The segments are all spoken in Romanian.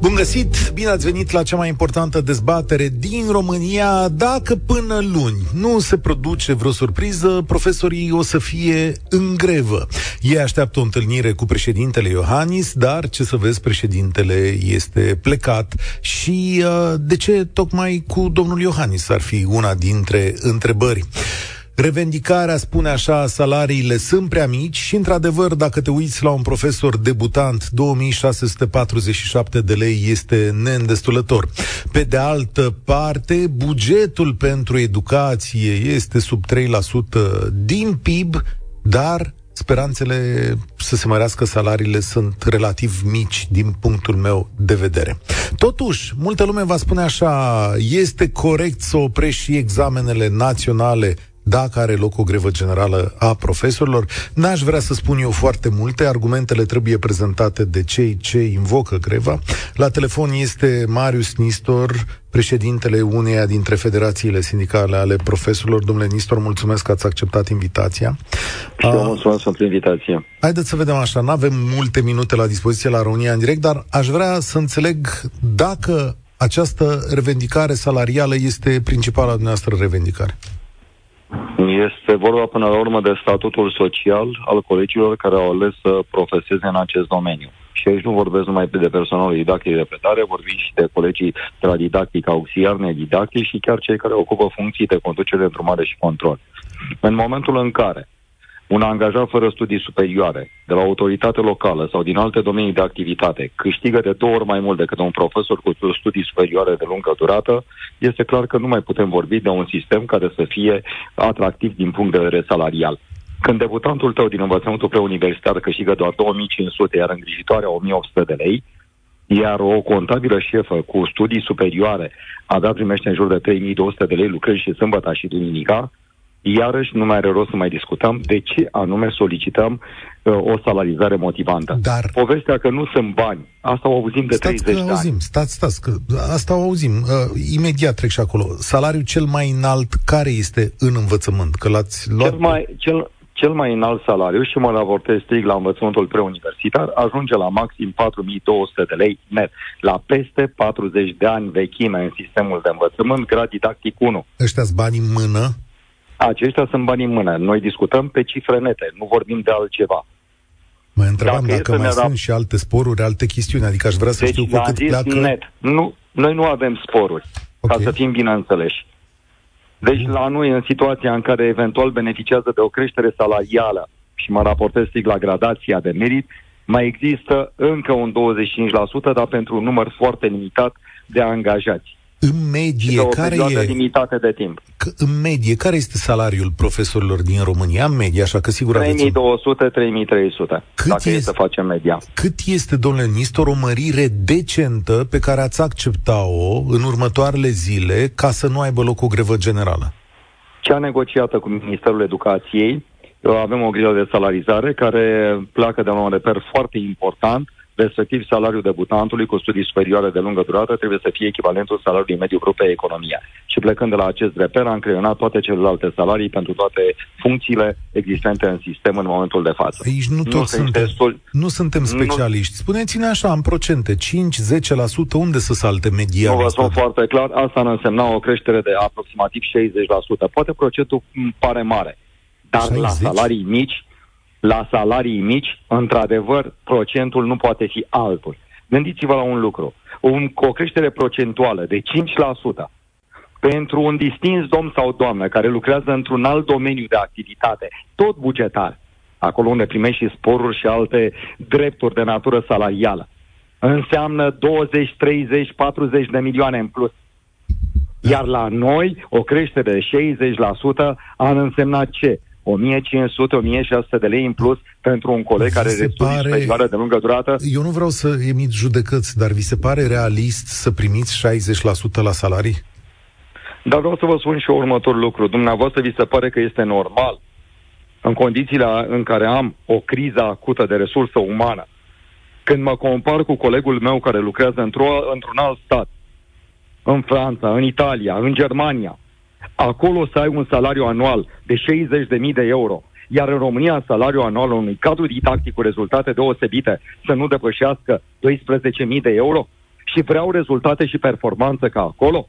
Bun găsit, bine ați venit la cea mai importantă dezbatere din România. Dacă până luni nu se produce vreo surpriză, profesorii o să fie în grevă. Ei așteaptă o întâlnire cu președintele Iohannis, dar ce să vezi, președintele este plecat și uh, de ce tocmai cu domnul Iohannis ar fi una dintre întrebări. Revendicarea spune așa, salariile sunt prea mici și, într-adevăr, dacă te uiți la un profesor debutant, 2647 de lei este neîndestulător. Pe de altă parte, bugetul pentru educație este sub 3% din PIB, dar speranțele să se mărească salariile sunt relativ mici din punctul meu de vedere. Totuși, multă lume va spune așa, este corect să oprești și examenele naționale dacă are loc o grevă generală a profesorilor. N-aș vrea să spun eu foarte multe, argumentele trebuie prezentate de cei ce invocă greva. La telefon este Marius Nistor, președintele uneia dintre federațiile sindicale ale profesorilor. Domnule Nistor, mulțumesc că ați acceptat invitația. Și eu mulțumesc pentru invitație. Haideți să vedem așa, nu avem multe minute la dispoziție la România în direct, dar aș vrea să înțeleg dacă această revendicare salarială este principala dumneavoastră revendicare. Este vorba până la urmă de statutul social al colegilor care au ales să profeseze în acest domeniu. Și aici nu vorbesc numai de personalul didactic de predare, vorbim și de colegii de la didactic auxiliar, nedidactic și chiar cei care ocupă funcții de conducere, îndrumare și control. În momentul în care un angajat fără studii superioare, de la autoritate locală sau din alte domenii de activitate, câștigă de două ori mai mult decât un profesor cu studii superioare de lungă durată, este clar că nu mai putem vorbi de un sistem care să fie atractiv din punct de vedere salarial. Când debutantul tău din învățământul preuniversitar câștigă doar 2500, iar îngrijitoarea 1800 de lei, iar o contabilă șefă cu studii superioare avea primește în jur de 3200 de lei lucrând și sâmbătă și duminica, iarăși nu mai are rost să mai discutăm de ce anume solicităm uh, o salarizare motivantă. Dar... Povestea că nu sunt bani, asta o auzim de stați 30 de auzim, ani. Stați, stați, că asta o auzim. Uh, imediat trec și acolo. Salariul cel mai înalt care este în învățământ? Că l-ați luat... Cel mai, cel, cel mai înalt salariu, și mă raportez strict la învățământul preuniversitar, ajunge la maxim 4200 de lei net, la peste 40 de ani vechime în sistemul de învățământ, grad didactic 1. Ăștia bani în mână? Aceștia sunt bani în mână. Noi discutăm pe cifre nete, nu vorbim de altceva. Mă întrebam dacă, dacă mai rap... sunt și alte sporuri, alte chestiuni, adică aș vrea să deci, știu cu cât pleacă... net. Nu, noi nu avem sporuri, okay. ca să fim bine înțeleși. Deci la noi, în situația în care eventual beneficiază de o creștere salarială și mă raportez strict la gradația de merit, mai există încă un 25%, dar pentru un număr foarte limitat de angajați. În medie, care e... limitate de timp. În medie, care este salariul profesorilor din România? În medie, așa că sigur 3200, 3300, cât dacă este, să facem media. Cât este, domnule Nistor, o mărire decentă pe care ați accepta-o în următoarele zile ca să nu aibă loc o grevă generală? Cea negociată cu Ministerul Educației, avem o grilă de salarizare care pleacă de la un reper foarte important, respectiv salariul debutantului cu studii superioare de lungă durată trebuie să fie echivalentul salariului mediu grup pe economia. Și plecând de la acest reper, am creionat toate celelalte salarii pentru toate funcțiile existente în sistem în momentul de față. Aici nu, nu, suntem, destul... nu suntem specialiști. Nu... Spuneți-ne așa, în procente, 5-10%, unde să salte media? Nu vă spun foarte clar, asta ar însemna o creștere de aproximativ 60%. Poate procentul pare mare, dar 60? la salarii mici la salarii mici, într-adevăr, procentul nu poate fi altul. Gândiți-vă la un lucru. Un, o creștere procentuală de 5% pentru un distins domn sau doamnă care lucrează într-un alt domeniu de activitate, tot bugetar, acolo unde primești și sporuri și alte drepturi de natură salarială, înseamnă 20, 30, 40 de milioane în plus. Iar la noi, o creștere de 60% ar însemna ce? 1500-1600 de lei în plus pentru un coleg care are pare... de lungă durată. Eu nu vreau să emit judecăți, dar vi se pare realist să primiți 60% la salarii? Dar vreau să vă spun și următorul lucru. Dumneavoastră vi se pare că este normal în condițiile în care am o criză acută de resursă umană, când mă compar cu colegul meu care lucrează într-o, într-un alt stat, în Franța, în Italia, în Germania, acolo să ai un salariu anual de 60.000 de euro, iar în România salariul anual unui cadru didactic cu rezultate deosebite să nu depășească 12.000 de euro? Și vreau rezultate și performanță ca acolo?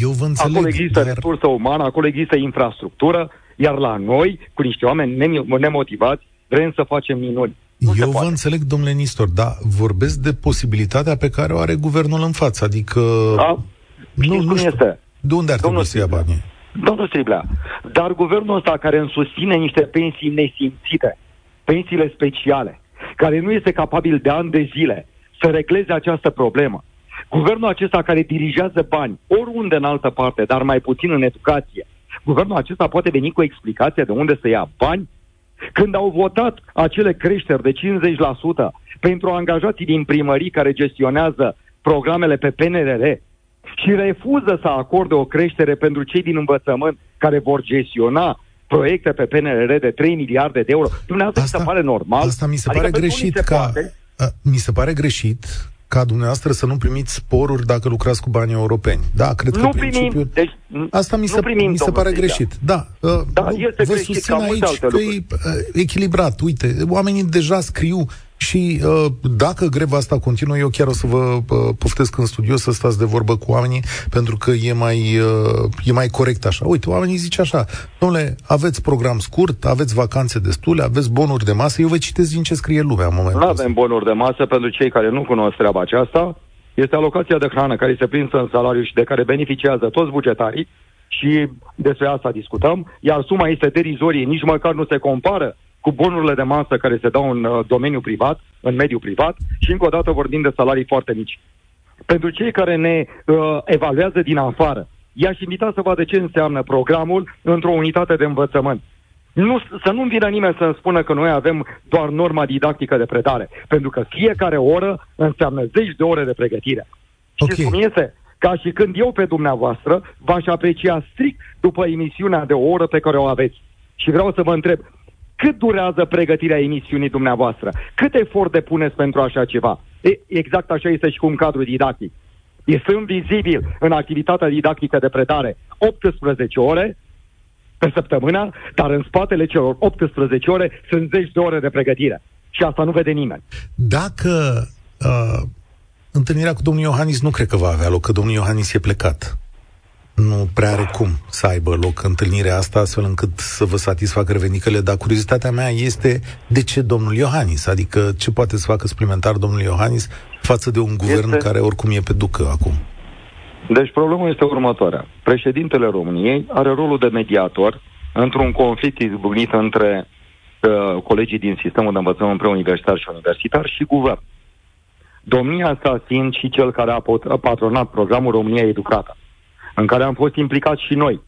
Eu vă înțeleg, Acolo există dar... resursă umană, acolo există infrastructură, iar la noi, cu niște oameni nemotivați, vrem să facem minuni. Nu Eu vă înțeleg, domnule Nistor, dar vorbesc de posibilitatea pe care o are guvernul în față, adică... Da? Nu, nu știu. este? De unde ar trebui să ia banii? Domnul Striblea, dar guvernul ăsta care îmi susține niște pensii nesimțite, pensiile speciale, care nu este capabil de ani de zile să regleze această problemă, guvernul acesta care dirigează bani oriunde în altă parte, dar mai puțin în educație, guvernul acesta poate veni cu explicația de unde să ia bani? Când au votat acele creșteri de 50% pentru angajații din primării care gestionează programele pe PNRR, și refuză să acorde o creștere pentru cei din învățământ care vor gestiona proiecte pe PNRR de 3 miliarde de euro. Dumneavoastră asta, se pare normal? Asta mi se adică pare greșit ca... Poate, mi se pare greșit ca dumneavoăstră să nu primiți sporuri dacă lucrați cu banii europeni. Da, cred nu că primim, principiul... deci, Asta mi se, primim, mi se pare greșit. Da, da este vă greșit susțin aici că e echilibrat. Uite, oamenii deja scriu și uh, dacă greva asta continuă, eu chiar o să vă uh, poftesc în studio să stați de vorbă cu oamenii, pentru că e mai, uh, e mai corect așa. Uite, oamenii zice așa, domnule, aveți program scurt, aveți vacanțe destule, aveți bonuri de masă, eu vă citesc din ce scrie lumea în momentul Nu avem bonuri de masă pentru cei care nu cunosc treaba aceasta. Este alocația de hrană care se prinsă în salariu și de care beneficiază toți bugetarii și despre asta discutăm, iar suma este derizorie, nici măcar nu se compară cu bonurile de masă care se dau în uh, domeniul privat, în mediul privat și încă o dată vorbim de salarii foarte mici. Pentru cei care ne uh, evaluează din afară, i-aș invita să vadă ce înseamnă programul într-o unitate de învățământ. Nu, să nu-mi vină nimeni să-mi spună că noi avem doar norma didactică de predare, pentru că fiecare oră înseamnă zeci de ore de pregătire. Okay. Și cum este? Ca și când eu pe dumneavoastră v-aș aprecia strict după emisiunea de o oră pe care o aveți. Și vreau să vă întreb, cât durează pregătirea emisiunii dumneavoastră? Cât efort depuneți pentru așa ceva? E, exact așa este și cu un cadru didactic. Sunt vizibil în activitatea didactică de predare 18 ore pe săptămână, dar în spatele celor 18 ore sunt 10 de ore de pregătire. Și asta nu vede nimeni. Dacă uh, întâlnirea cu domnul Iohannis nu cred că va avea loc, că domnul Iohannis e plecat nu prea are cum să aibă loc întâlnirea asta astfel încât să vă satisfacă revendicările, dar curiozitatea mea este de ce domnul Iohannis, adică ce poate să facă suplimentar domnul Iohannis față de un guvern este... care oricum e pe ducă acum. Deci problema este următoarea. Președintele României are rolul de mediator într-un conflict izbucnit între uh, colegii din sistemul de învățământ preuniversitar și universitar și guvern. Domnia sa fiind și cel care a patronat programul România Educată în care am fost implicați și noi,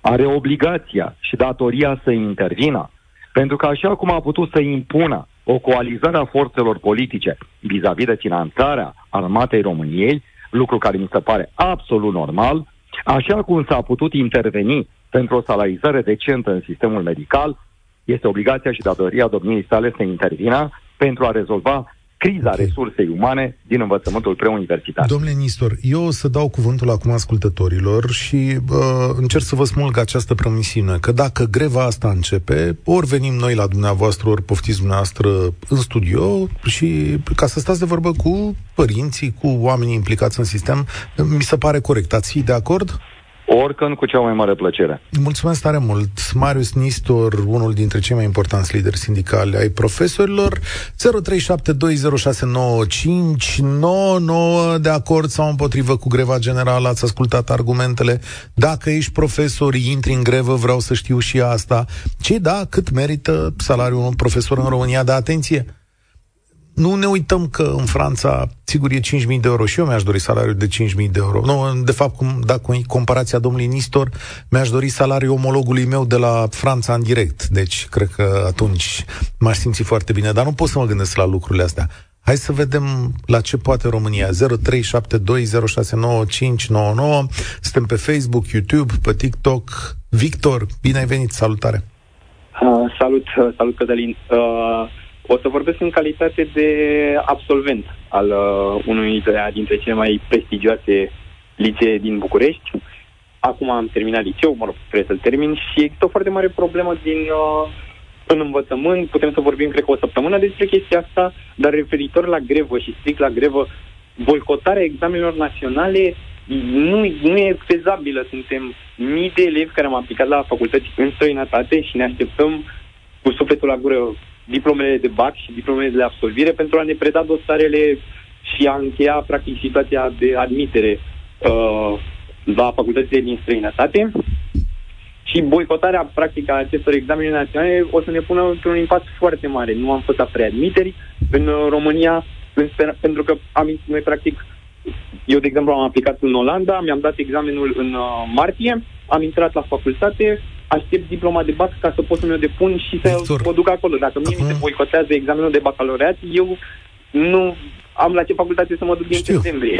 are obligația și datoria să intervină, pentru că așa cum a putut să impună o coalizare a forțelor politice vis-a-vis de finanțarea armatei României, lucru care mi se pare absolut normal, așa cum s-a putut interveni pentru o salarizare decentă în sistemul medical, este obligația și datoria domniei sale să intervină pentru a rezolva criza okay. resursei umane din învățământul preuniversitar. Domnule Nistor, eu o să dau cuvântul acum ascultătorilor și uh, încerc să vă smulg această promisiune, că dacă greva asta începe, ori venim noi la dumneavoastră, ori poftiți dumneavoastră în studio și ca să stați de vorbă cu părinții, cu oamenii implicați în sistem, mi se pare corect. Ați fi de acord? Oricând cu cea mai mare plăcere. Mulțumesc tare mult. Marius Nistor, unul dintre cei mai importanți lideri sindicali ai profesorilor. 0372069599 de acord sau împotrivă cu greva generală. Ați ascultat argumentele. Dacă ești profesor, intri în grevă, vreau să știu și asta. Ce da, cât merită salariul unui profesor în România? De atenție! Nu ne uităm că în Franța, sigur, e 5.000 de euro și eu mi-aș dori salariul de 5.000 de euro. Nu, de fapt, cum, dacă comparația domnului Nistor, mi-aș dori salariul omologului meu de la Franța în direct. Deci, cred că atunci m-aș simți foarte bine. Dar nu pot să mă gândesc la lucrurile astea. Hai să vedem la ce poate România. 0372069599. Suntem pe Facebook, YouTube, pe TikTok. Victor, bine ai venit, salutare! Uh, salut, uh, salut Cătălin. Uh, o să vorbesc în calitate de absolvent al uh, unui dintre cele mai prestigioase licee din București acum am terminat liceu, mă rog, trebuie să-l termin și există o foarte mare problemă din uh, în învățământ, putem să vorbim, cred că o săptămână despre chestia asta, dar referitor la grevă și strict la grevă, boicotarea examenelor naționale nu, nu e fezabilă. Suntem mii de elevi care am aplicat la facultăți în străinătate și ne așteptăm cu sufletul la gură diplomele de BAC și diplomele de absolvire pentru a ne preda dosarele și a încheia, practic, situația de admitere uh, la facultățile din străinătate. Și boicotarea, practic, a acestor examene naționale o să ne pună într-un impas foarte mare. Nu am fost la preadmiteri în România, în sper- pentru că am, noi, practic, eu, de exemplu, am aplicat în Olanda, mi-am dat examenul în uh, martie, am intrat la facultate, aștept diploma de bac ca să pot să mi-o depun și să Victor. mă duc acolo. Dacă mie mi se boicotează examenul de bacalaureat, eu nu am la ce facultate să mă duc din septembrie.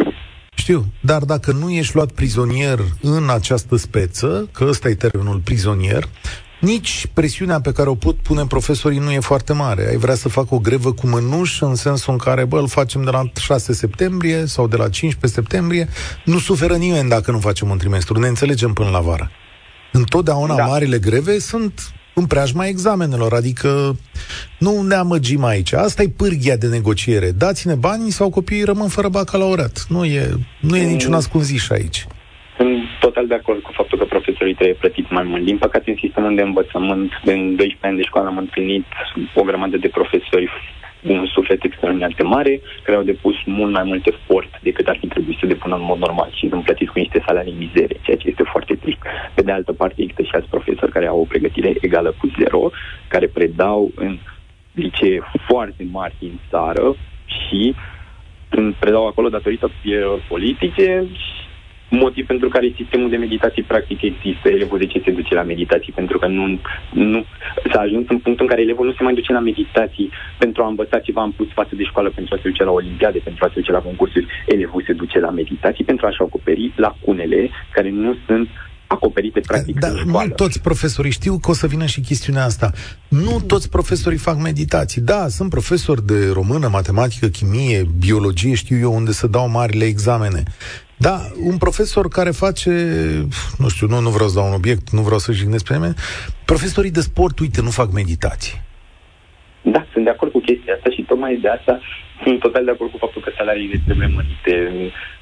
Știu, dar dacă nu ești luat prizonier în această speță, că ăsta e termenul prizonier, nici presiunea pe care o pot pune profesorii nu e foarte mare. Ai vrea să fac o grevă cu mănuș în sensul în care, bă, îl facem de la 6 septembrie sau de la 15 septembrie. Nu suferă nimeni dacă nu facem un trimestru. Ne înțelegem până la vară. Întotdeauna da. marile greve sunt în preajma examenelor, adică nu ne amăgim aici. Asta e pârghia de negociere. Dați-ne banii sau copiii rămân fără bacalaureat. Nu e, nu e niciun ascunziș aici. Sunt total de acord cu faptul că profesorii trebuie plătiți mai mult. Din păcate, în sistemul de învățământ, de 12 ani de școală am întâlnit o grămadă de profesori un suflet extraordinar de mare, care au depus mult mai mult efort decât ar fi trebuit să depună în mod normal și sunt plătiți cu niște salarii mizere, ceea ce este foarte trist. Pe de altă parte, există și alți profesori care au o pregătire egală cu zero, care predau în licee foarte mari din țară și predau acolo datorită politice motiv pentru care sistemul de meditație practic există. Elevul de ce se duce la meditații? Pentru că nu, nu s-a ajuns în punctul în care elevul nu se mai duce la meditații pentru a învăța ceva în plus față de școală, pentru a se duce la olimpiade, pentru a se duce la concursuri. Elevul se duce la meditații pentru a-și acoperi lacunele care nu sunt acoperite practic Dar nu toți profesorii știu că o să vină și chestiunea asta. Nu toți profesorii fac meditații. Da, sunt profesori de română, matematică, chimie, biologie, știu eu unde să dau marile examene. Da, un profesor care face, nu știu, nu, nu vreau să dau un obiect, nu vreau să jignesc pe nimeni, profesorii de sport, uite, nu fac meditații. Da, sunt de acord cu chestia asta și tocmai de asta sunt total de acord cu faptul că salariile trebuie mărite și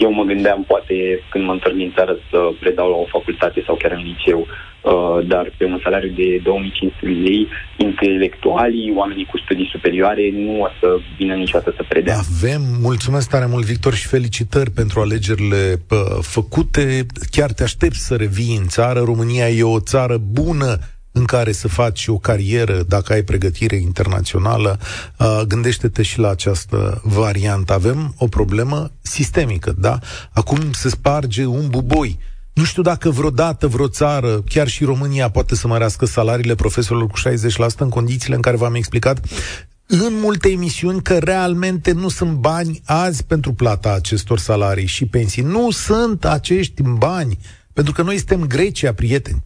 eu mă gândeam poate când mă întorc din țară să predau la o facultate sau chiar în liceu, uh, dar pe un salariu de 2500 de lei, intelectualii, oamenii cu studii superioare nu o să vină niciodată să predea. Avem, mulțumesc tare mult, Victor, și felicitări pentru alegerile pă, făcute. Chiar te aștept să revii în țară. România e o țară bună în care să faci o carieră dacă ai pregătire internațională, uh, gândește-te și la această variantă. Avem o problemă sistemică, da? Acum se sparge un buboi. Nu știu dacă vreodată vreo țară, chiar și România, poate să mărească salariile profesorilor cu 60% în condițiile în care v-am explicat în multe emisiuni că realmente nu sunt bani azi pentru plata acestor salarii și pensii. Nu sunt acești bani, pentru că noi suntem Grecia, prieteni.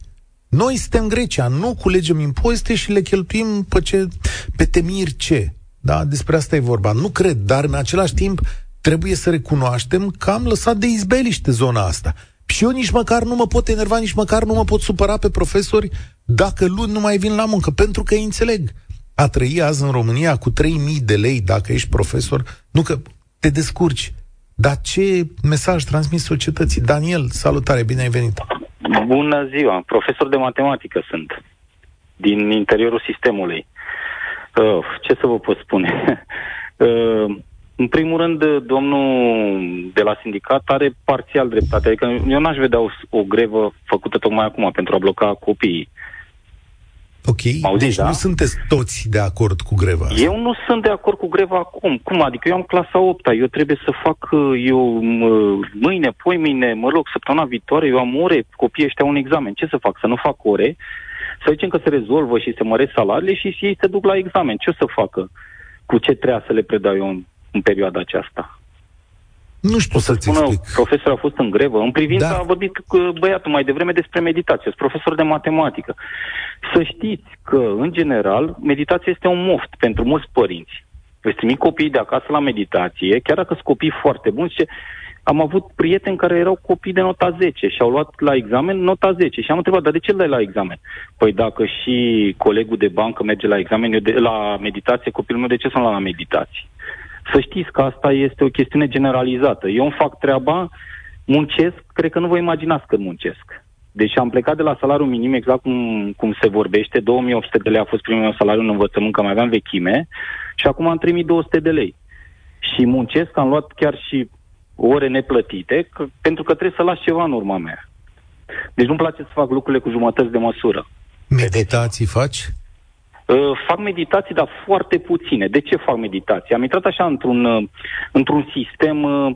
Noi suntem Grecia, nu culegem impozite și le cheltuim pe, ce, pe temiri ce. Da? Despre asta e vorba. Nu cred, dar în același timp trebuie să recunoaștem că am lăsat de izbeliște zona asta. Și eu nici măcar nu mă pot enerva, nici măcar nu mă pot supăra pe profesori dacă luni nu mai vin la muncă, pentru că îi înțeleg. A trăi azi în România cu 3.000 de lei dacă ești profesor, nu că te descurci. Dar ce mesaj transmis societății? Daniel, salutare, bine ai venit! Bună ziua, profesor de matematică sunt, din interiorul sistemului. Uh, ce să vă pot spune? uh, în primul rând, domnul de la sindicat are parțial dreptate. Adică eu n-aș vedea o, o grevă făcută tocmai acum pentru a bloca copiii. Ok, Auzi, deci da? nu sunteți toți de acord cu greva asta. Eu nu sunt de acord cu greva acum. Cum? Adică eu am clasa 8 eu trebuie să fac, uh, eu mâine, poi mâine, mă rog, săptămâna viitoare, eu am ore, copiii ăștia un examen. Ce să fac? Să nu fac ore? Să zicem că se rezolvă și se măresc salariile și ei se duc la examen. Ce o să facă? Cu ce trebuie să le predau eu în, în perioada aceasta? Nu știu să-ți explic. Profesorul a fost în grevă. În privința, da. a vorbit cu băiatul mai devreme despre meditație. Sunt profesor de matematică. Să știți că, în general, meditația este un moft pentru mulți părinți. Îți trimit copiii de acasă la meditație, chiar dacă sunt copii foarte buni, și am avut prieteni care erau copii de nota 10 și au luat la examen nota 10 și am întrebat, dar de ce îl dai la examen? Păi dacă și colegul de bancă merge la examen, eu de, la meditație, copilul meu de ce să la meditație? Să știți că asta este o chestiune generalizată. Eu îmi fac treaba, muncesc, cred că nu vă imaginați cât muncesc. Deci am plecat de la salariul minim, exact cum, cum se vorbește, 2800 de lei a fost primul meu salariu în învățământ, că mai aveam vechime, și acum am 3200 de lei. Și muncesc, am luat chiar și ore neplătite, că, pentru că trebuie să las ceva în urma mea. Deci nu-mi place să fac lucrurile cu jumătăți de măsură. Meditații faci? Uh, fac meditații, dar foarte puține. De ce fac meditații? Am intrat așa într-un, uh, într-un sistem uh,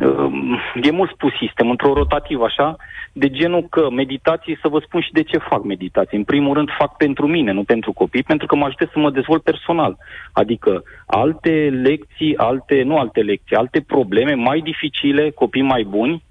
Ehm, e mult spus sistem, într-o rotativă așa, de genul că meditații, să vă spun și de ce fac meditații. În primul rând fac pentru mine, nu pentru copii, pentru că mă ajută să mă dezvolt personal. Adică alte lecții, alte, nu alte lecții, alte probleme mai dificile, copii mai buni,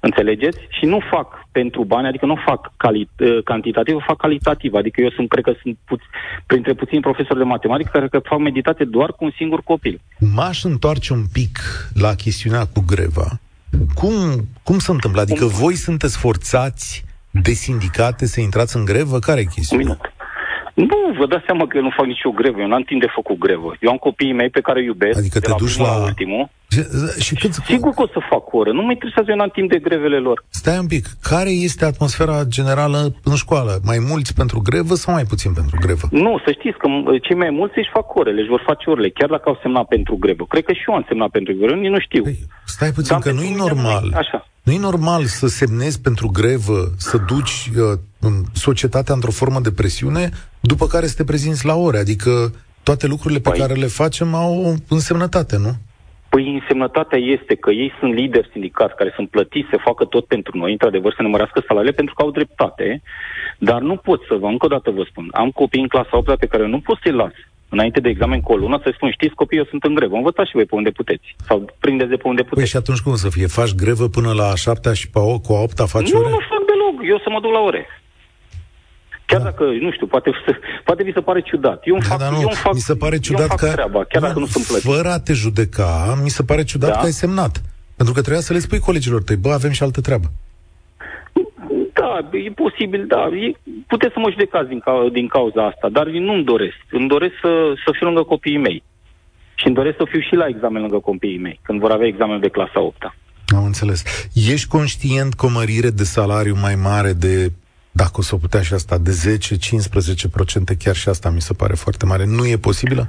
Înțelegeți? Și nu fac pentru bani, adică nu fac cali- ă, cantitativ, fac calitativ. Adică eu sunt, cred că sunt puț- printre puțini profesori de matematică care că fac meditate doar cu un singur copil. M-aș întoarce un pic la chestiunea cu greva. Cum, cum se întâmplă? Adică cum? voi sunteți forțați de sindicate să intrați în grevă? Care e chestiunea? Un minut. Nu, vă dați seama că eu nu fac nicio grevă, eu n-am timp de făcut grevă. Eu am copiii mei pe care îi iubesc, adică te la duci la ultimul. Și cât... Sigur că o să fac oră, nu mă interesează, eu n-am timp de grevele lor. Stai un pic, care este atmosfera generală în școală? Mai mulți pentru grevă sau mai puțin pentru grevă? Nu, să știți că cei mai mulți își fac orele, își vor face orele, chiar dacă au semnat pentru grevă. Cred că și eu am semnat pentru grevă, nici nu știu. Păi, stai puțin, Dar că nu e normal. Așa. Nu e normal să semnezi pentru grevă, să duci uh, societatea într-o formă de presiune, după care să te prezinți la ore. Adică toate lucrurile pe păi. care le facem au însemnătate, nu? Păi însemnătatea este că ei sunt lideri sindicați care sunt plătiți să facă tot pentru noi, într-adevăr să ne mărească salariile pentru că au dreptate, dar nu pot să vă, încă o dată vă spun, am copii în clasa 8 pe care nu pot să-i las înainte de examen cu o lună, să spun, știți, copii, eu sunt în grevă, învățați și voi pe unde puteți. Sau prindeți de pe unde puteți. Păi și atunci cum să fie? Faci grevă până la a șaptea și pe o, cu a opta faci Nu, ore? nu fac deloc. Eu să mă duc la ore. Chiar da. dacă, nu știu, poate, poate vi se pare ciudat. Eu da, fac, da, nu. eu fac, mi se pare ciudat eu că... treaba, chiar nu, dacă nu sunt plătit. Fără a te judeca, mi se pare ciudat da? că ai semnat. Pentru că trebuia să le spui colegilor tăi, bă, avem și altă treabă. Da, e posibil, da. E, puteți să mă judecați din, ca, din cauza asta, dar nu-mi doresc. Îmi doresc să, să fiu lângă copiii mei. Și îmi doresc să fiu și la examen lângă copiii mei, când vor avea examen de clasa 8 -a. Am înțeles. Ești conștient că o mărire de salariu mai mare de, dacă o să o putea și asta, de 10-15%, chiar și asta mi se pare foarte mare, nu e posibilă?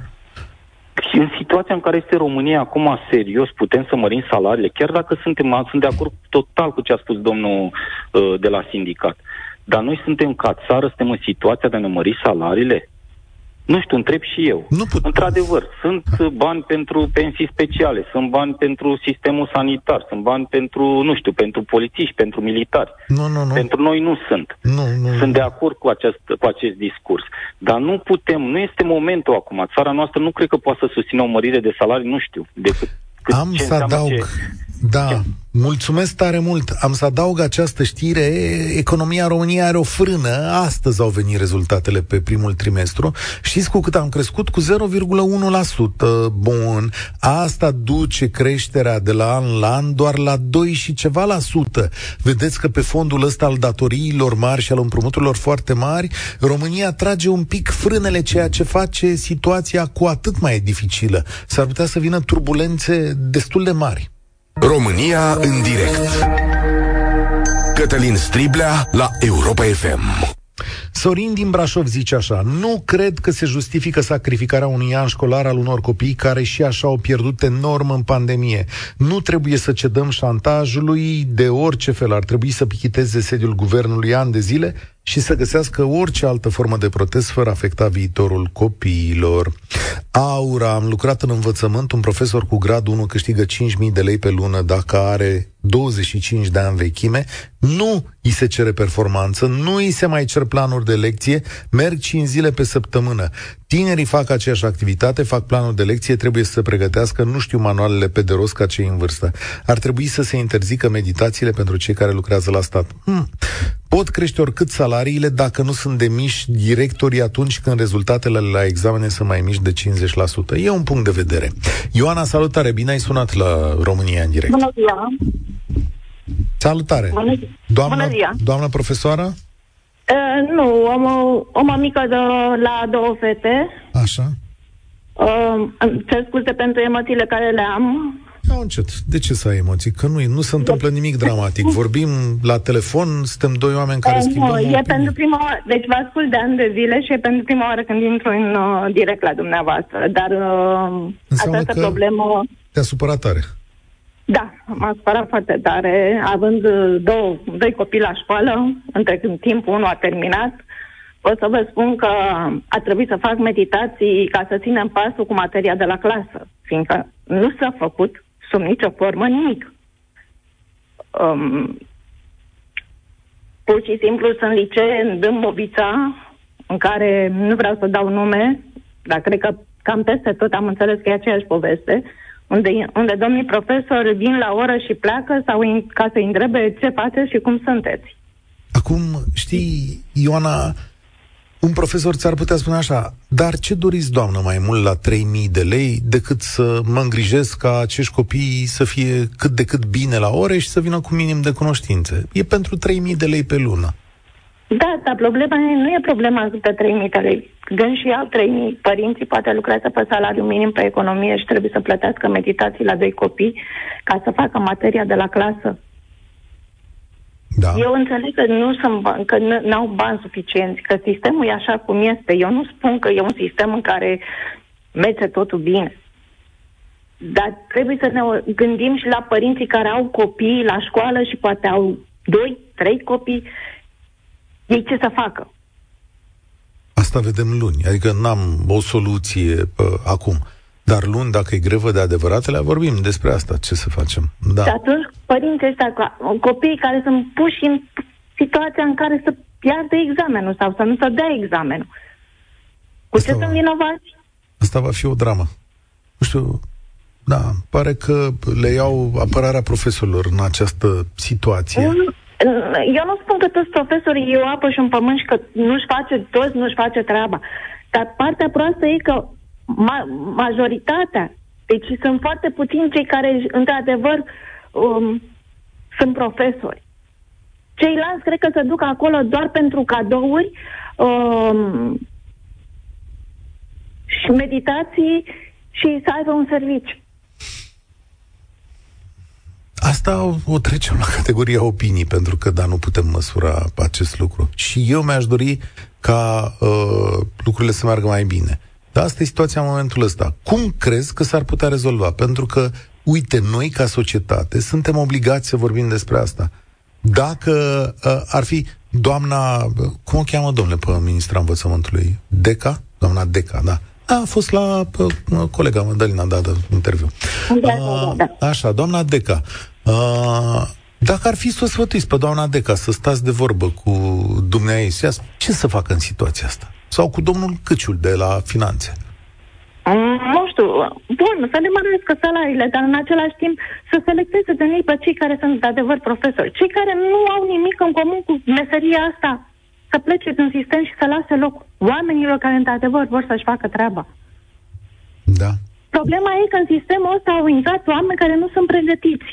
Și în situația în care este România acum serios, putem să mărim salariile, chiar dacă suntem, sunt de acord total cu ce a spus domnul uh, de la sindicat. Dar noi suntem ca țară, suntem în situația de a ne mări salariile? Nu știu, întreb și eu. Nu put... Într-adevăr, sunt bani pentru pensii speciale, sunt bani pentru sistemul sanitar, sunt bani pentru, nu știu, pentru polițiști, pentru militari. Nu, nu, nu. Pentru noi nu sunt. Nu, nu, sunt de acord cu acest, cu acest discurs. Dar nu putem, nu este momentul acum. Țara noastră nu cred că poate să susțină o mărire de salarii, nu știu, decât Am să adaug, ce... da, Mulțumesc tare mult. Am să adaug această știre. Economia României are o frână. Astăzi au venit rezultatele pe primul trimestru. Știți cu cât am crescut? Cu 0,1%. Bun. Asta duce creșterea de la an la an doar la 2 și ceva la sută. Vedeți că pe fondul ăsta al datoriilor mari și al împrumuturilor foarte mari, România trage un pic frânele, ceea ce face situația cu atât mai dificilă. S-ar putea să vină turbulențe destul de mari. România în direct Cătălin Striblea la Europa FM Sorin din Brașov zice așa, nu cred că se justifică sacrificarea unui an școlar al unor copii care și așa au pierdut enorm în pandemie. Nu trebuie să cedăm șantajului de orice fel. Ar trebui să pichiteze sediul guvernului ani de zile și să găsească orice altă formă de protest fără a afecta viitorul copiilor. Aura, am lucrat în învățământ, un profesor cu grad 1 câștigă 5.000 de lei pe lună dacă are 25 de ani vechime, nu îi se cere performanță, nu îi se mai cer planuri de lecție, merg 5 zile pe săptămână. Tinerii fac aceeași activitate, fac planul de lecție, trebuie să se pregătească, nu știu manualele pe de rost ca cei în vârstă. Ar trebui să se interzică meditațiile pentru cei care lucrează la stat. Hmm. Pot crește oricât salariile dacă nu sunt demiși directorii atunci când rezultatele la examene sunt mai mici de 50%. E un punct de vedere. Ioana, salutare, bine ai sunat la România în direct. Bună ziua! Salutare! Bună, doamnă, Bună ziua! Doamnă profesoară? Uh, nu, am o, o mămică de la două fete. Așa. Uh, cer scuze pentru emoțiile care le am. Ia încet. De ce să ai emoții? Că nu, nu se întâmplă nimic dramatic. Vorbim la telefon, suntem doi oameni care Uh, schimbăm nu, e opinii. pentru prima oară. Deci vă ascult de ani de zile și e pentru prima oară când intru în uh, direct la dumneavoastră. Dar uh, Înseamnă această că- problemă... Te-a supărat tare. Da, m-a supărat foarte tare, având uh, două, doi copii la școală, între când timp unul a terminat. O să vă spun că a trebuit să fac meditații ca să ținem pasul cu materia de la clasă, fiindcă nu s-a făcut sub nicio formă nimic. Um, pur și simplu sunt licee în Dâmbovița, în care nu vreau să dau nume, dar cred că cam peste tot am înțeles că e aceeași poveste, unde, unde domnii profesori vin la oră și pleacă sau in, ca să-i întrebe ce faceți și cum sunteți. Acum, știi, Ioana, un profesor ți-ar putea spune așa, dar ce doriți, doamnă, mai mult la 3000 de lei decât să mă îngrijesc ca acești copii să fie cât de cât bine la ore și să vină cu minim de cunoștințe? E pentru 3000 de lei pe lună. Da, dar problema e, nu e problema de 3.000 de lei. Gând și au 3.000. Părinții poate lucrează pe salariu minim pe economie și trebuie să plătească meditații la doi copii ca să facă materia de la clasă. Da. Eu înțeleg că nu sunt bani, că nu- n-au bani suficienți, că sistemul e așa cum este. Eu nu spun că e un sistem în care merge totul bine. Dar trebuie să ne gândim și la părinții care au copii la școală și poate au doi, trei copii. Ei ce să facă? Asta vedem luni. Adică n-am o soluție pă, acum. Dar luni, dacă e grevă de adevăratele, vorbim despre asta. Ce să facem? Da. Și atunci părinții ăștia, ca- copiii care sunt puși în situația în care să piardă examenul sau să nu să dea examenul. Cu ce Asta va- sunt vinovați? Asta va fi o dramă. Nu știu, da, pare că le iau apărarea profesorilor în această situație. Mm, Eu nu spun că toți profesorii e o apă și un pământ și că nu-și face, toți nu-și face treaba. Dar partea proastă e că ma- majoritatea, deci sunt foarte puțini cei care, într-adevăr, um, sunt profesori. Ceilalți cred că se duc acolo doar pentru cadouri um, și meditații și să aibă un serviciu. Asta o, o trecem la categoria opinii, pentru că, da, nu putem măsura acest lucru. Și eu mi-aș dori ca uh, lucrurile să meargă mai bine. Dar asta e situația în momentul ăsta. Cum crezi că s-ar putea rezolva? Pentru că, uite, noi ca societate suntem obligați să vorbim despre asta. Dacă uh, ar fi doamna, uh, cum o cheamă, domnule, pe ministra învățământului? Deca? Doamna Deca, da. A fost la uh, colega mea, Dalina, da, de interviu. Da, da, da, da. Așa, doamna Deca. Uh, dacă ar fi să o sfătuiți pe doamna Deca să stați de vorbă cu dumneai, să ia- ce să facă în situația asta? Sau cu domnul Câciul de la Finanțe? Mm, Nu știu, bun, să le mărească salariile, dar în același timp să selecteze de ei pe cei care sunt de adevăr profesori. Cei care nu au nimic în comun cu meseria asta, să plece din sistem și să lase loc oamenilor care într-adevăr vor să-și facă treaba. Da. Problema e că în sistemul ăsta au intrat oameni care nu sunt pregătiți.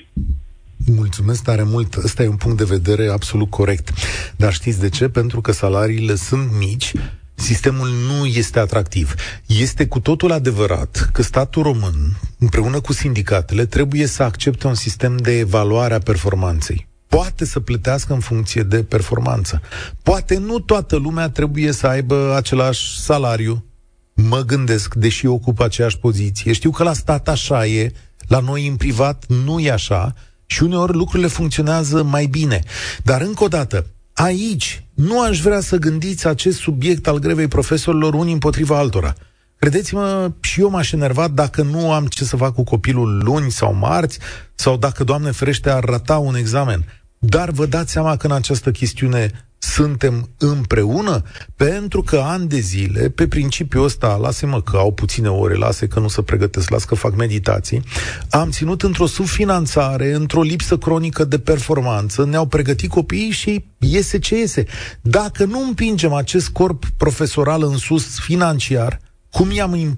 Mulțumesc tare mult. Ăsta e un punct de vedere absolut corect. Dar știți de ce? Pentru că salariile sunt mici, sistemul nu este atractiv. Este cu totul adevărat că statul român, împreună cu sindicatele, trebuie să accepte un sistem de evaluare a performanței. Poate să plătească în funcție de performanță. Poate nu toată lumea trebuie să aibă același salariu. Mă gândesc, deși ocupă aceeași poziție. Știu că la stat așa e, la noi în privat nu e așa și uneori lucrurile funcționează mai bine. Dar încă o dată, aici nu aș vrea să gândiți acest subiect al grevei profesorilor unii împotriva altora. Credeți-mă, și eu m-aș enerva dacă nu am ce să fac cu copilul luni sau marți, sau dacă, Doamne ferește, ar rata un examen. Dar vă dați seama că în această chestiune suntem împreună? Pentru că ani de zile, pe principiul ăsta, lasă-mă că au puține ore, lasă că nu se pregătesc, las că fac meditații, am ținut într-o subfinanțare, într-o lipsă cronică de performanță, ne-au pregătit copiii și iese ce iese. Dacă nu împingem acest corp profesoral în sus financiar, cum i-am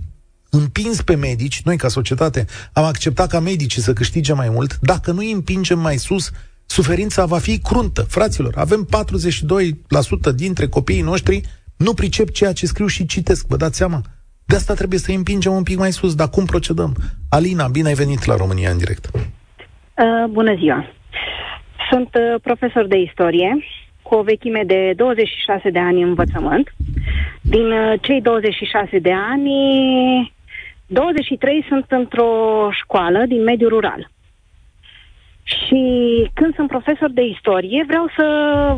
împins pe medici, noi ca societate am acceptat ca medicii să câștige mai mult, dacă nu îi împingem mai sus, suferința va fi cruntă. Fraților, avem 42% dintre copiii noștri nu pricep ceea ce scriu și citesc, vă dați seama? De asta trebuie să îi împingem un pic mai sus, dar cum procedăm? Alina, bine ai venit la România în direct. Uh, bună ziua! Sunt uh, profesor de istorie, cu o vechime de 26 de ani în învățământ. Din uh, cei 26 de ani, 23 sunt într-o școală din mediul rural. Și când sunt profesor de istorie, vreau să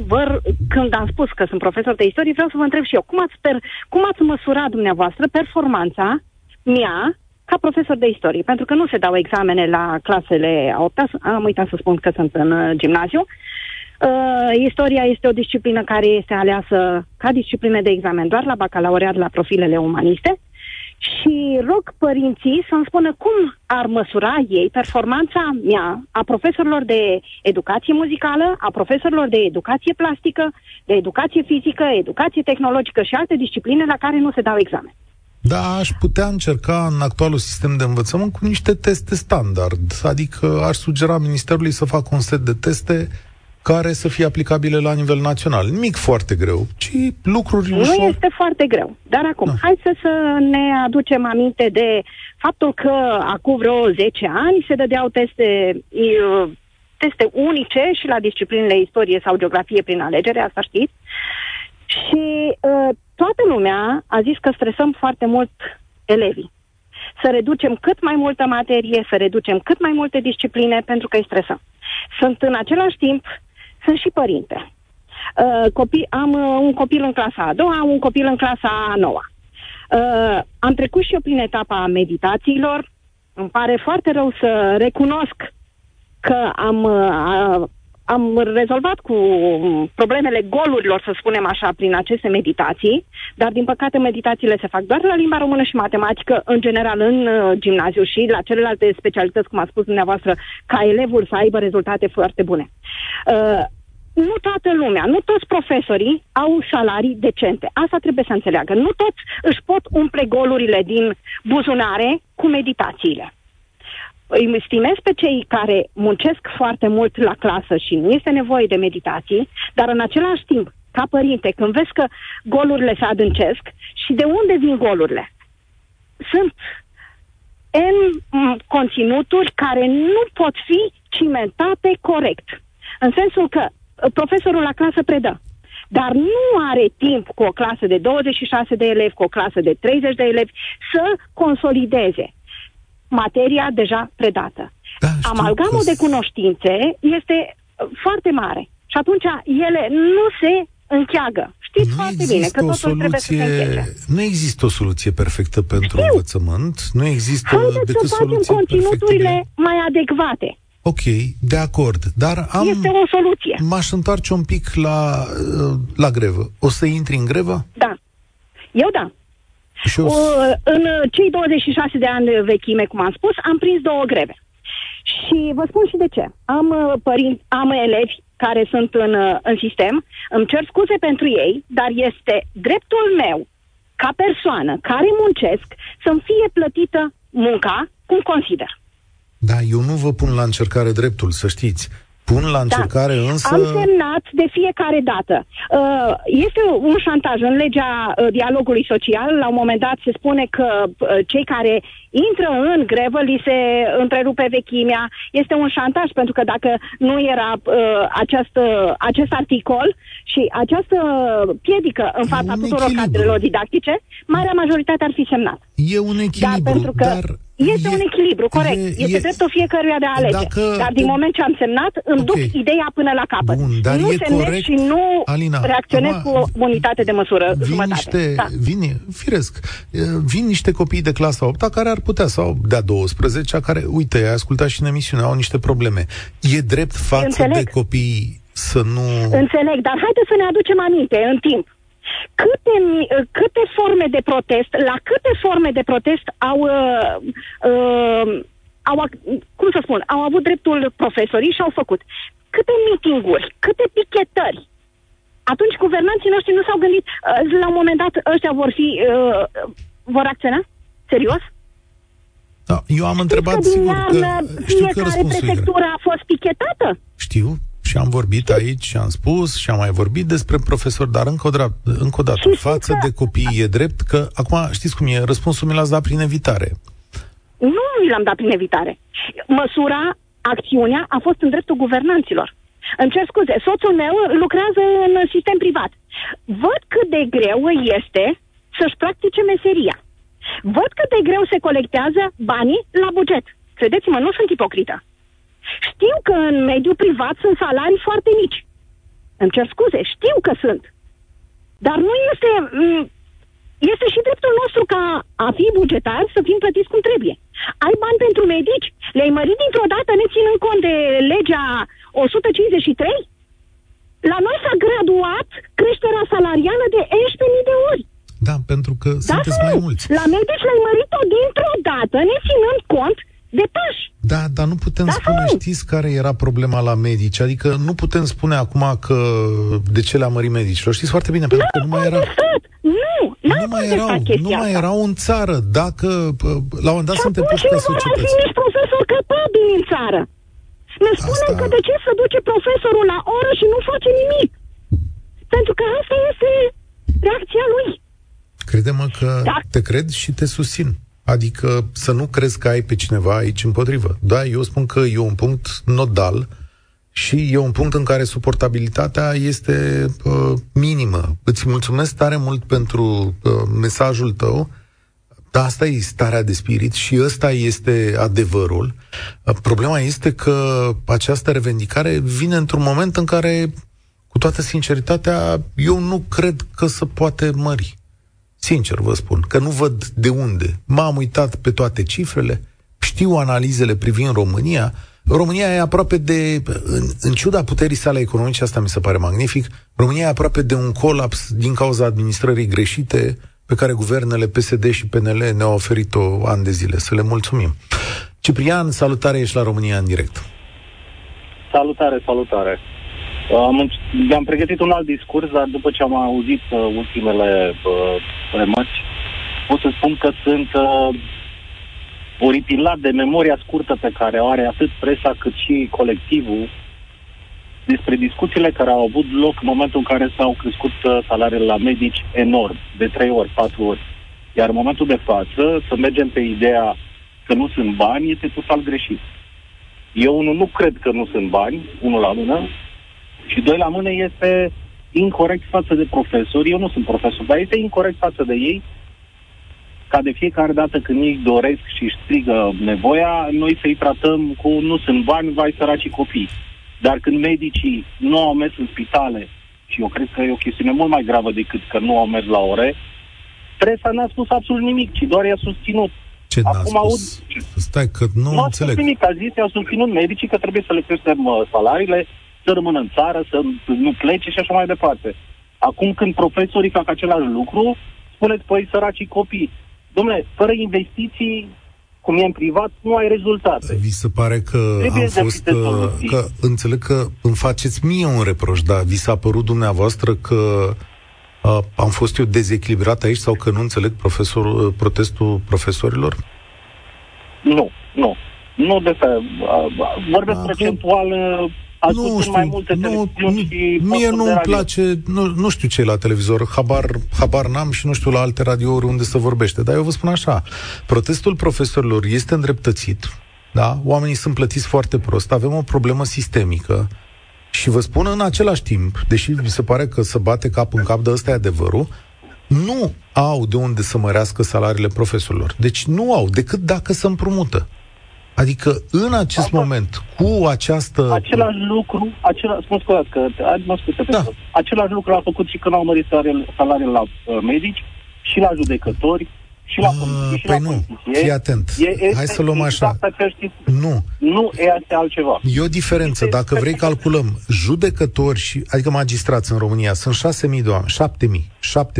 vă, când am spus că sunt profesor de istorie, vreau să vă întreb și eu, cum ați, per, cum ați măsurat dumneavoastră performanța mea ca profesor de istorie? Pentru că nu se dau examene la clasele a 8 am uitat să spun că sunt în uh, gimnaziu. Uh, istoria este o disciplină care este aleasă ca disciplină de examen doar la bacalaureat la profilele umaniste și rog părinții să-mi spună cum ar măsura ei performanța mea, a profesorilor de educație muzicală, a profesorilor de educație plastică, de educație fizică, educație tehnologică și alte discipline la care nu se dau examen. Da, aș putea încerca în actualul sistem de învățământ cu niște teste standard, adică aș sugera Ministerului să facă un set de teste care să fie aplicabile la nivel național. Nimic foarte greu, ci lucruri Nu ușor. este foarte greu. Dar acum, da. hai să, să ne aducem aminte de faptul că acum vreo 10 ani se dădeau teste, teste unice și la disciplinele istorie sau geografie prin alegere, asta știți. Și uh, toată lumea a zis că stresăm foarte mult elevii. Să reducem cât mai multă materie, să reducem cât mai multe discipline, pentru că îi stresăm. Sunt în același timp sunt și părinte. Uh, copii, am uh, un copil în clasa a doua, am un copil în clasa a noua. Uh, am trecut și eu prin etapa meditațiilor. Îmi pare foarte rău să recunosc că am, uh, am rezolvat cu problemele golurilor, să spunem așa, prin aceste meditații, dar din păcate meditațiile se fac doar la limba română și matematică, în general în uh, gimnaziu și la celelalte specialități, cum a spus dumneavoastră, ca elevul să aibă rezultate foarte bune. Uh, nu toată lumea, nu toți profesorii au salarii decente. Asta trebuie să înțeleagă. Nu toți își pot umple golurile din buzunare cu meditațiile îi stimez pe cei care muncesc foarte mult la clasă și nu este nevoie de meditații, dar în același timp, ca părinte, când vezi că golurile se adâncesc și de unde vin golurile? Sunt în conținuturi care nu pot fi cimentate corect. În sensul că uh, profesorul la clasă predă, dar nu are timp cu o clasă de 26 de elevi, cu o clasă de 30 de elevi, să consolideze materia deja predată. Da, Amalgamul că... de cunoștințe este uh, foarte mare și atunci ele nu se încheagă. Știți nu foarte bine că totul soluție, trebuie să se închege. Nu există o soluție perfectă pentru Știu. învățământ, nu există Haideți decât să facem conținuturile perfecte. mai adecvate. Ok, de acord, dar am... Este o soluție. M-aș întoarce un pic la, uh, la grevă. O să intri în grevă? Da. Eu da. Și o... În cei 26 de ani vechime, cum am spus, am prins două greve. Și vă spun și de ce. Am, uh, părinți, am elevi care sunt în, uh, în sistem, îmi cer scuze pentru ei, dar este dreptul meu, ca persoană care muncesc, să-mi fie plătită munca cum consider. Da, eu nu vă pun la încercare dreptul, să știți pun la da. încercare da. însă... Am semnat de fiecare dată. Uh, este un șantaj în legea uh, dialogului social. La un moment dat se spune că uh, cei care intră în grevă li se întrerupe vechimea. Este un șantaj pentru că dacă nu era acest, acest articol și această piedică în fața tuturor cadrelor didactice, marea majoritate ar fi semnat. E un echilibru, dar... Pentru că dar este e, un echilibru, corect. E, este e, dreptul fiecăruia de a alege. Dacă, dar din moment ce am semnat, îmi okay. duc ideea până la capăt. Bun, dar nu e corect, și nu Alina, reacționez cu unitate de măsură vin jumătate. Niște, da. vin, firesc, vin niște copii de clasa 8 care ar putea, sau de-a 12 care, uite, ai ascultat și în emisiune, au niște probleme. E drept față de copii să nu... Înțeleg, dar haideți să ne aducem aminte în timp. Câte, câte forme de protest, la câte forme de protest au, uh, uh, au, cum să spun, au avut dreptul profesorii și au făcut? Câte mitinguri, câte pichetări? Atunci guvernanții noștri nu s-au gândit, uh, la un moment dat ăștia vor fi, uh, vor acționa? Serios? Da, eu am întrebat, că sigur, că știu că fiecare prefectură a fost pichetată. Știu, și am vorbit aici și am spus și am mai vorbit despre profesori, dar încă o, dra- încă o dată, față că... de copii e drept că, acum știți cum e, răspunsul mi l-ați dat prin evitare. Nu mi l-am dat prin evitare. Măsura, acțiunea a fost în dreptul guvernanților. Îmi cer scuze, soțul meu lucrează în sistem privat. Văd cât de greu este să-și practice meseria. Văd cât de greu se colectează banii la buget. Credeți-mă, nu sunt ipocrită. Știu că în mediul privat sunt salarii foarte mici. Îmi cer scuze, știu că sunt. Dar nu este... Mm, este și dreptul nostru ca a fi bugetar să fim plătiți cum trebuie. Ai bani pentru medici? Le-ai mărit dintr-o dată ne ținând cont de legea 153? La noi s-a graduat creșterea salarială de 11.000 de ori. Da, pentru că da sunteți mai mulți. La medici le-ai mărit-o dintr-o dată, ne ținând cont de pași. Da, dar nu putem da, spune, sau? știți care era problema la medici? Adică nu putem spune acum că de ce le-a mărit medicilor. Știți foarte bine, pentru că nu mai era... Nu, nu mai erau, nu mai erau în țară. Dacă la un moment dat suntem puși pe societăți. Și nici profesor capabil în țară. Ne spunem Asta... că de ce să duce profesorul la oră și nu face nimic? Pentru că asta este reacția lui. Crede-mă că da. te cred și te susțin. Adică să nu crezi că ai pe cineva aici împotrivă. Da, eu spun că e un punct nodal și e un punct în care suportabilitatea este uh, minimă. Îți mulțumesc tare mult pentru uh, mesajul tău, dar asta e starea de spirit și ăsta este adevărul. Uh, problema este că această revendicare vine într-un moment în care, cu toată sinceritatea, eu nu cred că se poate mări. Sincer vă spun, că nu văd de unde. M-am uitat pe toate cifrele, știu analizele privind România. România e aproape de, în, în ciuda puterii sale economice, asta mi se pare magnific, România e aproape de un colaps din cauza administrării greșite pe care guvernele PSD și PNL ne-au oferit-o ani de zile. Să le mulțumim. Ciprian, salutare, ești la România în direct. Salutare, salutare. Am, am pregătit un alt discurs, dar după ce am auzit uh, ultimele uh, remarci, pot să spun că sunt uh, oripilat de memoria scurtă pe care o are atât presa cât și colectivul despre discuțiile care au avut loc în momentul în care s-au crescut uh, salariile la medici enorm, de trei ori, patru ori. Iar în momentul de față, să mergem pe ideea că nu sunt bani, este total greșit. Eu nu, nu cred că nu sunt bani, unul la mână, și doi la mână este incorrect față de profesori. Eu nu sunt profesor, dar este incorrect față de ei ca de fiecare dată când ei doresc și își strigă nevoia, noi să-i tratăm cu nu sunt bani, vai săraci copii. Dar când medicii nu au mers în spitale, și eu cred că e o chestiune mult mai gravă decât că nu au mers la ore, presa n-a spus absolut nimic, ci doar i-a susținut. Ce Acum aud... Stai, că nu, nu înțeleg. Nu nimic, a zis, i-au susținut medicii că trebuie să le creștem uh, salariile, să rămână în țară, să nu plece și așa mai departe. Acum când profesorii fac același lucru, spuneți, păi, săracii copii. Domnule, fără investiții, cum e în privat, nu ai rezultate. Vi se pare că Trebuie am fost... Că, uh, că înțeleg că îmi faceți mie un reproș, dar vi s-a părut dumneavoastră că uh, am fost eu dezechilibrat aici sau că nu înțeleg profesor, uh, protestul profesorilor? Nu, nu. Nu de pe... Uh, vorbesc da, procentual... Uh, nu știu, mai multe nu, și mie nu-mi place, nu, nu știu ce la televizor, habar, habar n-am și nu știu la alte radiouri unde se vorbește, dar eu vă spun așa, protestul profesorilor este îndreptățit, da? Oamenii sunt plătiți foarte prost, avem o problemă sistemică și vă spun în același timp, deși vi se pare că se bate cap în cap de ăsta e adevărul, nu au de unde să mărească salariile profesorilor. Deci nu au, decât dacă se împrumută. Adică în acest Asta, moment, cu această... Același lucru, același, spun scuzați că mă scuze, da. același lucru a făcut și când au mărit salariile, salariile la uh, medici și la judecători și la poliție, și păi la nu, poliție. fii atent. E, este Hai să luăm exact așa. Aceeași, Nu. nu este altceva. E o diferență. Este Dacă vrei, perfect. calculăm judecători, și, adică magistrați în România, sunt 6.000 de oameni, 7.000,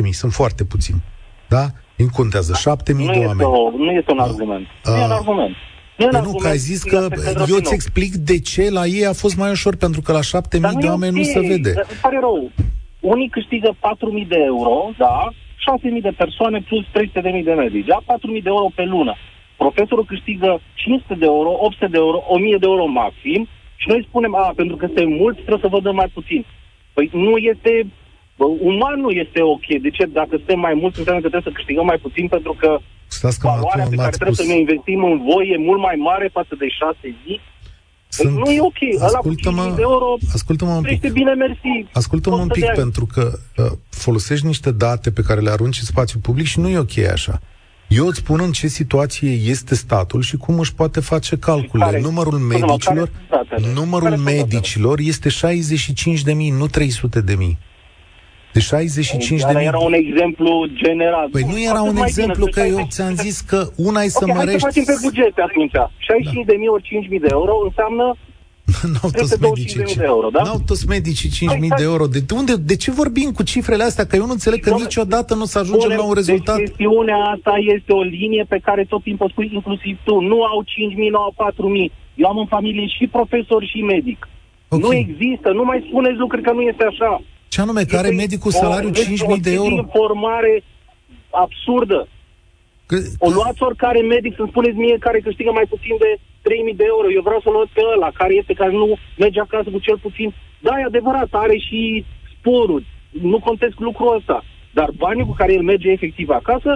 7.000, sunt foarte puțini. Da? Nu contează, 7.000 Nu de este, oameni. o, nu este un argument. Nu e un Ah. argument. Nu, e un Păi nu, argument că ai zis că este pentru eu îți nou. explic de ce la ei a fost mai ușor, pentru că la 7.000 Dar de e oameni nu ok, se vede. dar Îmi pare rău. Unii câștigă 4.000 de euro, da? 6.000 de persoane plus 300.000 de medici, da? 4.000 de euro pe lună. Profesorul câștigă 500 de euro, 800 de euro, 1.000 de euro maxim și noi spunem, a, pentru că suntem mulți, trebuie să vă dăm mai puțin. Păi nu este, bă, uman nu este ok. De ce? Dacă suntem mai mulți, înseamnă că trebuie să câștigăm mai puțin pentru că Stați că valoarea m-a- pe care m-ați trebuie spus. să ne investim în voi e mult mai mare față de 6 zi. Păi Sunt... nu e ok. Ăla cu Ascultă-mă, 5.000 de euro ascultă-mă un pic. Trece bine, mersi. Ascultă-mă un 100 de pic, ani. pentru că uh, folosești niște date pe care le arunci în spațiu public și nu e ok așa. Eu îți spun în ce situație este statul și cum își poate face calcule. care- numărul Scuze-mă, care medicilor, sunt datele? numărul Care sunt datele? medicilor este 65.000, nu 300.000. De 65.000 Dar era un exemplu general. Păi nu era Atât un mai exemplu bine, că eu 60 ți-am zis că una e să Ok, hai să mărești... facem pe bugete atunci. 65 de mii ori 5 mii de euro înseamnă N-au toți 325.000 medicii. de euro, da? N-au toți medicii 5.000 Hai, hai. de euro. De, unde, de ce vorbim cu cifrele astea? Că eu nu înțeleg că Dom'le, niciodată nu se ajunge Spune, la un rezultat. Deci chestiunea asta este o linie pe care tot timpul spui, inclusiv tu. Nu au 5 mii, nu au 4 mii. Eu am în familie și profesor și medic. Ok. Nu există, nu mai spuneți lucruri că nu este așa. Ce anume, care Este medicul o- salariu este 5.000 de o euro? informare absurdă. Că, O luați oricare medic să-mi spuneți mie care câștigă mai puțin de 3.000 de euro. Eu vreau să luați pe ăla, care este, care nu merge acasă cu cel puțin. Da, e adevărat, are și sporuri. Nu contest lucrul ăsta. Dar banii cu care el merge efectiv acasă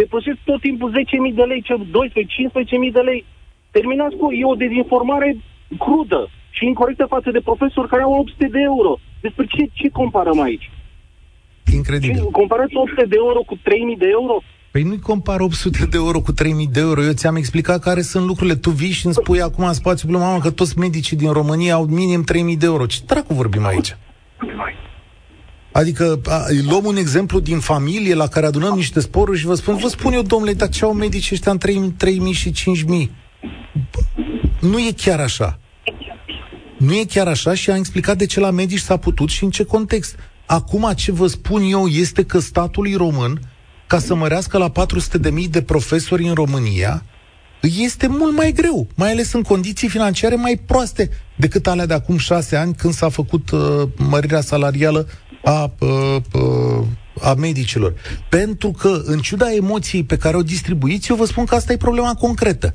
depășesc tot timpul 10.000 de lei, cel 12-15.000 de lei. Terminați cu, e o dezinformare crudă și incorrectă față de profesori care au 800 de euro. Despre ce, ce comparăm aici? Ce, incredibil. comparați 800 de euro cu 3.000 de euro? Păi nu-i compar 800 de euro cu 3.000 de euro. Eu ți-am explicat care sunt lucrurile. Tu vii și îmi spui acum în spațiu pe mamă că toți medicii din România au minim 3.000 de euro. Ce dracu vorbim aici? Adică a, luăm un exemplu din familie la care adunăm niște sporuri și vă spun, vă spun eu, domnule, dar ce au medicii ăștia în 3.000 și 5.000? Nu e chiar așa. Nu e chiar așa și am explicat de ce la medici s-a putut și în ce context. Acum ce vă spun eu este că statului român, ca să mărească la 400.000 de mii de profesori în România, este mult mai greu, mai ales în condiții financiare mai proaste decât alea de acum șase ani când s-a făcut uh, mărirea salarială a, uh, uh, a medicilor. Pentru că, în ciuda emoției pe care o distribuiți, eu vă spun că asta e problema concretă.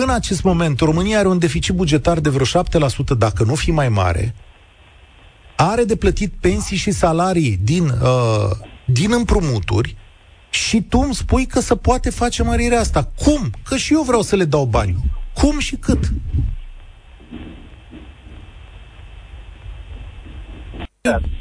În acest moment, România are un deficit bugetar de vreo 7%, dacă nu fi mai mare, are de plătit pensii și salarii din, uh, din împrumuturi și tu îmi spui că se poate face mărirea asta. Cum? Că și eu vreau să le dau bani. Cum și cât?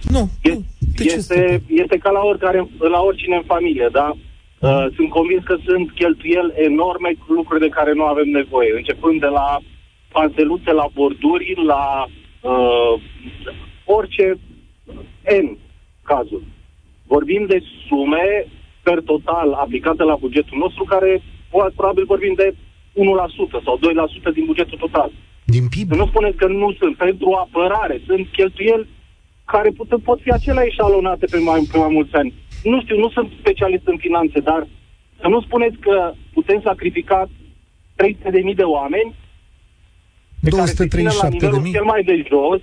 Nu, nu. De ce să- este, este ca la, oricare, la oricine în familie, da? Uh, sunt convins că sunt cheltuieli enorme cu lucruri de care nu avem nevoie, începând de la panseluțe, la borduri, la uh, orice N cazuri. Vorbim de sume per total aplicate la bugetul nostru, care po- probabil vorbim de 1% sau 2% din bugetul total. Din PIB? Să nu spuneți că nu sunt pentru apărare, sunt cheltuieli care pot, pot fi acelea eșalonate pe mai, pe mai mulți ani. Nu știu, nu sunt specialist în finanțe, dar să nu spuneți că putem sacrifica 300.000 de oameni pe care se ține la 237.000? nivelul cel mai de jos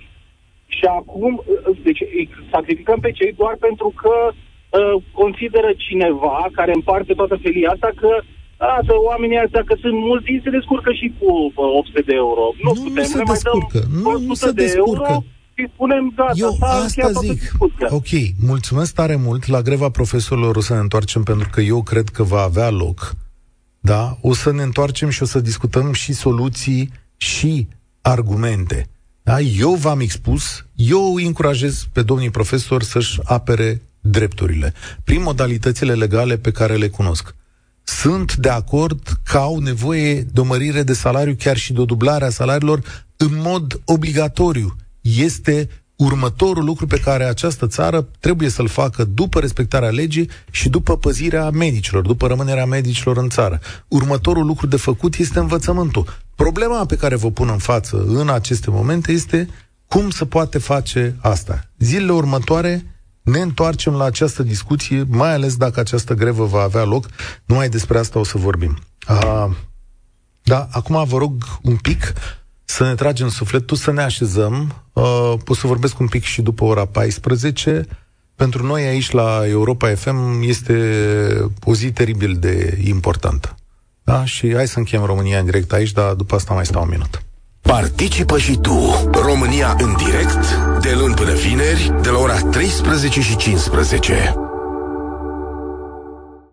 și acum deci, îi sacrificăm pe cei doar pentru că uh, consideră cineva care împarte toată felia asta că a, că oamenii ăștia că sunt mulți, ei se descurcă și cu uh, 800 de euro. Nu, Nu, nu putem, se le mai descurcă. dăm Nu, nu 100 se de descurcă. euro și spunem gata, Eu s-a asta încheiat toată zic. discuția. Ok, mulțumesc tare mult. La greva profesorilor o să ne întoarcem pentru că eu cred că va avea loc. Da? O să ne întoarcem și o să discutăm și soluții și argumente. Da? Eu v-am expus, eu îi încurajez pe domnii profesori să-și apere drepturile prin modalitățile legale pe care le cunosc. Sunt de acord că au nevoie de o mărire de salariu, chiar și de o dublare a salariilor, în mod obligatoriu. Este următorul lucru pe care această țară trebuie să-l facă după respectarea legii și după păzirea medicilor, după rămânerea medicilor în țară. Următorul lucru de făcut este învățământul. Problema pe care vă pun în față în aceste momente este cum se poate face asta. Zilele următoare ne întoarcem la această discuție, mai ales dacă această grevă va avea loc. Numai despre asta o să vorbim. A, da, acum vă rog un pic să ne tragem sufletul, să ne așezăm. Uh, pot să vorbesc un pic și după ora 14. Pentru noi aici la Europa FM este o zi teribil de importantă. Da? Și hai să încheiem România în direct aici, dar după asta mai stau un minut. Participă și tu, România în direct, de luni până vineri, de la ora 13 și 15.